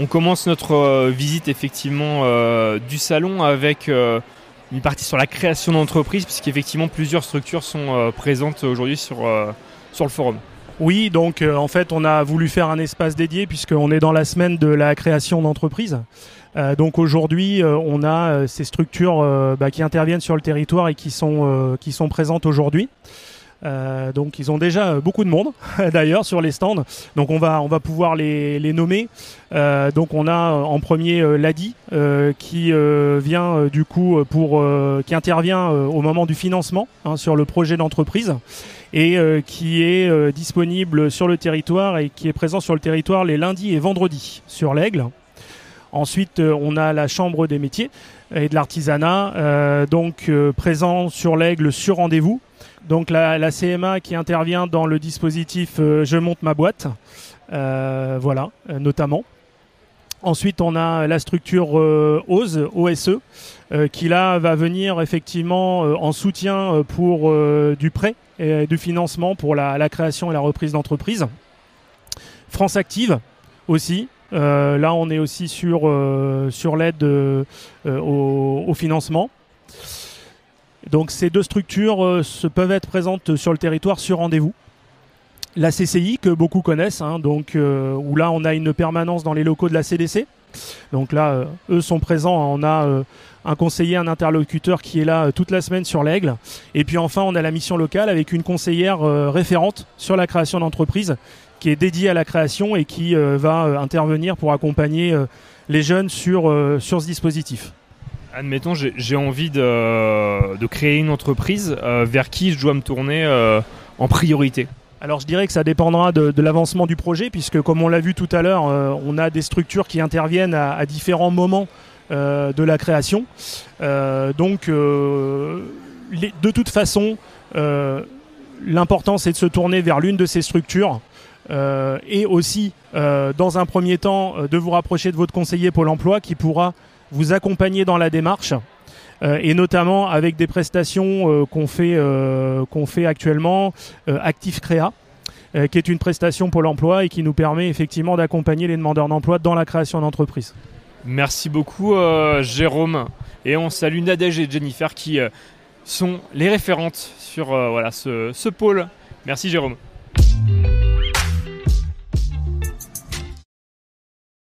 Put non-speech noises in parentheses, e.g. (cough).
On commence notre visite effectivement du salon avec une partie sur la création d'entreprise, puisqu'effectivement plusieurs structures sont présentes aujourd'hui sur, sur le forum. Oui, donc en fait on a voulu faire un espace dédié puisqu'on est dans la semaine de la création d'entreprise. Euh, donc aujourd'hui, euh, on a euh, ces structures bah, qui interviennent sur le territoire et qui sont présentes aujourd'hui. Donc ils ont déjà beaucoup de monde (laughs) d'ailleurs sur les stands. Donc on va on va pouvoir les, les nommer. donc on a en premier Ladi qui vient du coup pour qui intervient au moment du financement hein, sur le projet d'entreprise et qui est disponible sur le territoire et qui est présent sur le territoire les lundis et vendredis sur l'Aigle. Ensuite, euh, on a la Chambre des métiers et de l'artisanat, euh, donc euh, présent sur l'aigle sur rendez-vous. Donc la, CMA qui intervient dans le dispositif Je monte ma boîte, voilà, notamment. Ensuite, on a la structure OSE, qui là va venir effectivement en soutien pour du prêt et du financement pour la, création et la reprise d'entreprise. France Active aussi, euh, là, on est aussi sur, euh, l'aide euh, au, financement. Donc ces deux structures se peuvent être présentes sur le territoire sur rendez-vous. La CCI que beaucoup connaissent, hein, donc où là on a une permanence dans les locaux de la CDC. Donc là, eux sont présents. On a un conseiller, un interlocuteur qui est là toute la semaine sur l'aigle. Et puis enfin, on a la mission locale avec une conseillère référente sur la création d'entreprise qui est dédié à la création et qui euh, va euh, intervenir pour accompagner euh, les jeunes sur ce dispositif. Admettons, j'ai envie de, créer une entreprise. vers qui je dois me tourner en priorité alors je dirais que ça dépendra de, l'avancement du projet, puisque comme on l'a vu tout à l'heure, on a des structures qui interviennent à, différents moments de la création. donc de toute façon, l'important c'est de se tourner vers l'une de ces structures euh, et aussi, euh, dans un premier temps, euh, de vous rapprocher de votre conseiller Pôle Emploi qui pourra vous accompagner dans la démarche. et notamment avec des prestations qu'on fait, qu'on fait actuellement, Actif Créa, qui est une prestation Pôle Emploi et qui nous permet effectivement d'accompagner les demandeurs d'emploi dans la création d'entreprise. Merci beaucoup Jérôme. Et on salue Nadège et Jennifer qui sont les référentes sur ce pôle. Merci Jérôme.